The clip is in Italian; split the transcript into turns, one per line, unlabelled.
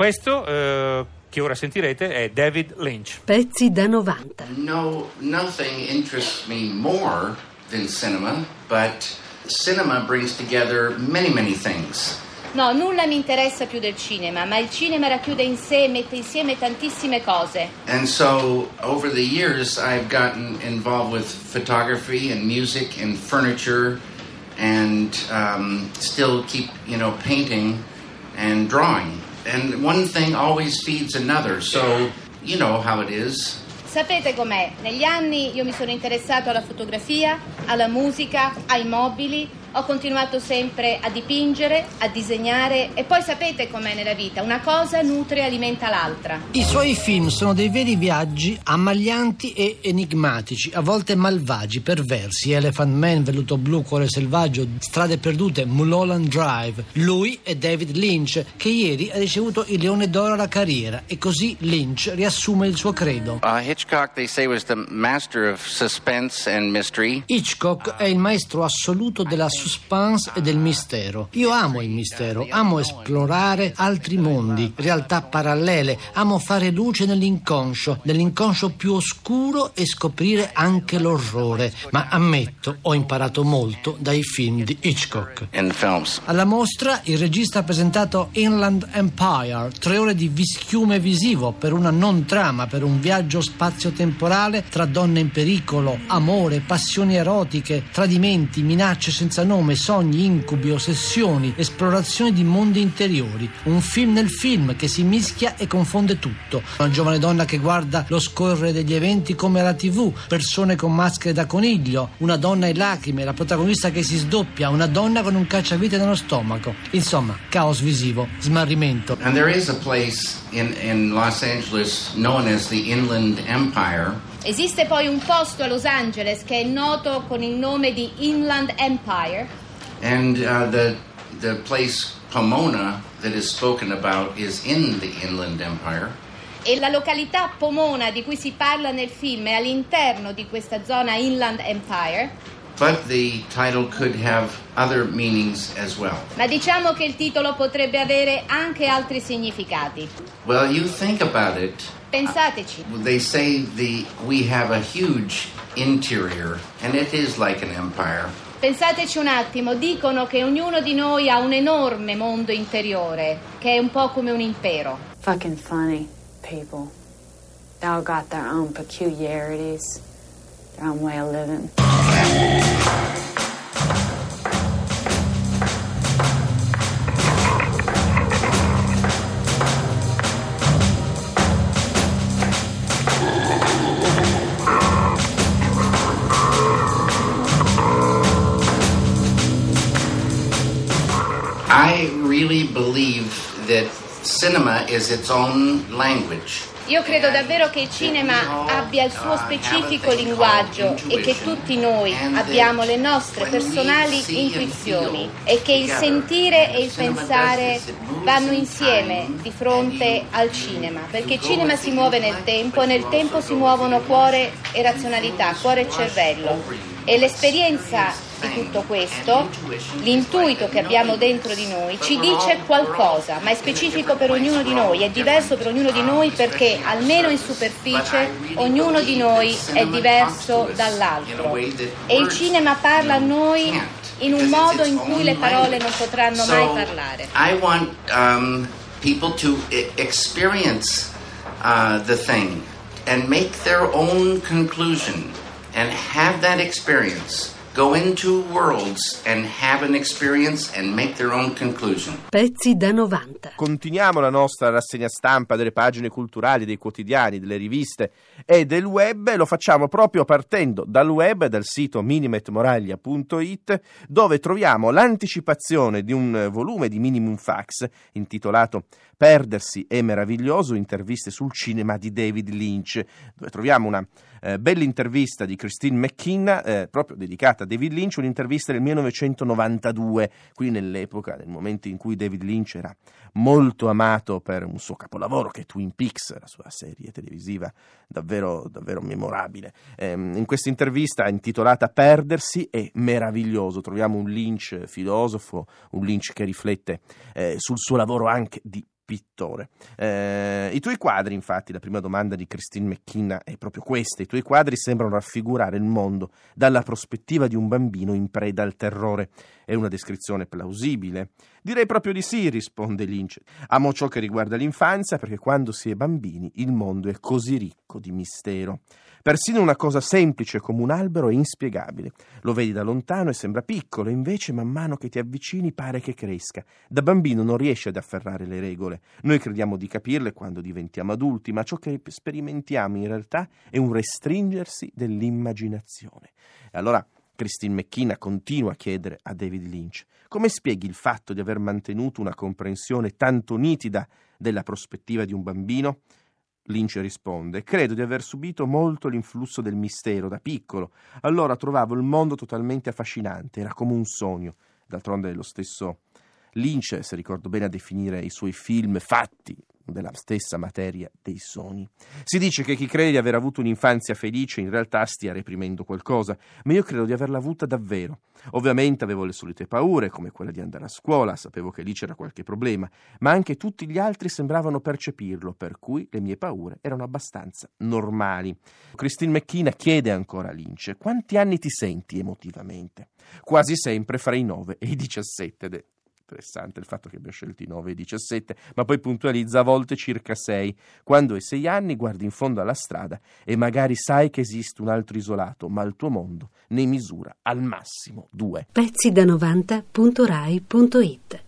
Questo eh, che ora sentirete è David Lynch.
Pezzi da 90.
No, nothing interests me more than cinema, but cinema brings together many, many things.
No, nulla mi interessa più del cinema, ma il cinema racchiude in sé e mette insieme tantissime cose.
And so over the years, I've gotten involved with photography and music and furniture and um, still keep, you know, painting and drawing. And one thing always feeds another, so you know how it is.
Sapete com'è? Negli anni io mi sono interessato alla fotografia, alla musica, ai mobili ho continuato sempre a dipingere, a disegnare e poi sapete com'è nella vita, una cosa nutre e alimenta l'altra.
I suoi film sono dei veri viaggi ammaglianti e enigmatici, a volte malvagi, perversi. Elephant Man, Velluto Blu, Cuore Selvaggio, Strade Perdute, Mulholland Drive. Lui è David Lynch, che ieri ha ricevuto il Leone d'Oro alla carriera e così Lynch riassume il suo credo.
Uh, Hitchcock, they say, was the master of suspense and mystery.
Hitchcock è il maestro assoluto della suspense e del mistero. Io amo il mistero, amo esplorare altri mondi, realtà parallele, amo fare luce nell'inconscio, nell'inconscio più oscuro e scoprire anche l'orrore. Ma ammetto, ho imparato molto dai film di Hitchcock. Alla mostra il regista ha presentato Inland Empire, tre ore di vischiume visivo per una non trama, per un viaggio spazio-temporale tra donne in pericolo, amore, passioni erotiche, tradimenti, minacce senza nome, sogni, incubi, ossessioni, esplorazioni di mondi interiori. Un film nel film che si mischia e confonde tutto. Una giovane donna che guarda lo scorrere degli eventi come alla tv, persone con maschere da coniglio, una donna in lacrime, la protagonista che si sdoppia, una donna con un cacciavite nello stomaco. Insomma, caos visivo, smarrimento.
And there is a place in, in Los Angeles known as the Inland Empire.
Esiste poi un posto a Los Angeles che è noto con il nome di Inland Empire
And uh, the, the place Pomona that is spoken about is in the Inland Empire.
e la località Pomona di cui si parla nel film è all'interno di questa zona Inland Empire,
But the title could have other meanings as well.
ma diciamo che il titolo potrebbe avere anche altri significati.
Well, you think about it.
Pensateci.
They say the we have a huge interior, and it is like an empire.
Pensateci un attimo, dicono che ognuno di noi ha un enorme mondo interiore, che è un po' come un impero.
Fucking funny people. They all got their own peculiarities, their own way of living.
I really believe that cinema is its own language.
Io credo davvero che il cinema abbia il suo specifico linguaggio e che tutti noi abbiamo le nostre personali intuizioni e che il sentire e il pensare vanno insieme di fronte al cinema, perché il cinema si muove nel tempo e nel tempo si muovono cuore e razionalità, cuore e cervello. E l'esperienza di tutto questo, l'intuito che abbiamo dentro di noi, ci dice qualcosa, ma è specifico per ognuno di noi, è diverso per ognuno di noi perché, almeno in superficie, ognuno di noi è diverso dall'altro. E il cinema parla a noi in un modo in cui le parole non potranno mai parlare.
I want um, people to experience uh, the thing and make their own conclusion and have that experience. Go into worlds and have an experience and make their own conclusion.
Pezzi da 90.
Continuiamo la nostra rassegna stampa delle pagine culturali, dei quotidiani, delle riviste e del web e lo facciamo proprio partendo dal web, dal sito minimetmoraglia.it dove troviamo l'anticipazione di un volume di Minimum Fax intitolato Perdersi è meraviglioso, interviste sul cinema di David Lynch, dove troviamo una eh, bella intervista di Christine McKenna, eh, proprio dedicata a David Lynch, un'intervista del 1992, quindi nell'epoca, nel momento in cui David Lynch era molto amato per un suo capolavoro che è Twin Peaks, la sua serie televisiva davvero, davvero memorabile. Eh, in questa intervista intitolata Perdersi è meraviglioso, troviamo un Lynch filosofo, un Lynch che riflette eh, sul suo lavoro anche di pittore. Eh, I tuoi quadri, infatti, la prima domanda di Christine McKenna è proprio questa. I tuoi quadri sembrano raffigurare il mondo dalla prospettiva di un bambino in preda al terrore. È una descrizione plausibile? Direi proprio di sì, risponde Lynch. Amo ciò che riguarda l'infanzia perché quando si è bambini il mondo è così ricco di mistero. Persino una cosa semplice come un albero è inspiegabile. Lo vedi da lontano e sembra piccolo, invece man mano che ti avvicini pare che cresca. Da bambino non riesci ad afferrare le regole. Noi crediamo di capirle quando diventiamo adulti, ma ciò che sperimentiamo in realtà è un restringersi dell'immaginazione. E allora Christine McKenna continua a chiedere a David Lynch come spieghi il fatto di aver mantenuto una comprensione tanto nitida della prospettiva di un bambino? Lynch risponde: Credo di aver subito molto l'influsso del mistero da piccolo. Allora trovavo il mondo totalmente affascinante, era come un sogno. D'altronde lo stesso Lynch, se ricordo bene, a definire i suoi film fatti della stessa materia dei sogni. Si dice che chi crede di aver avuto un'infanzia felice in realtà stia reprimendo qualcosa, ma io credo di averla avuta davvero. Ovviamente avevo le solite paure, come quella di andare a scuola, sapevo che lì c'era qualche problema, ma anche tutti gli altri sembravano percepirlo, per cui le mie paure erano abbastanza normali. Christine McKenna chiede ancora a Lynch quanti anni ti senti emotivamente? Quasi sempre fra i 9 e i 17 interessante il fatto che abbia scelto i 9 e i 17, ma poi puntualizza a volte circa 6. Quando hai 6 anni guardi in fondo alla strada e magari sai che esiste un altro isolato, ma il tuo mondo ne misura al massimo 2.
Pezzi da 90.rai.it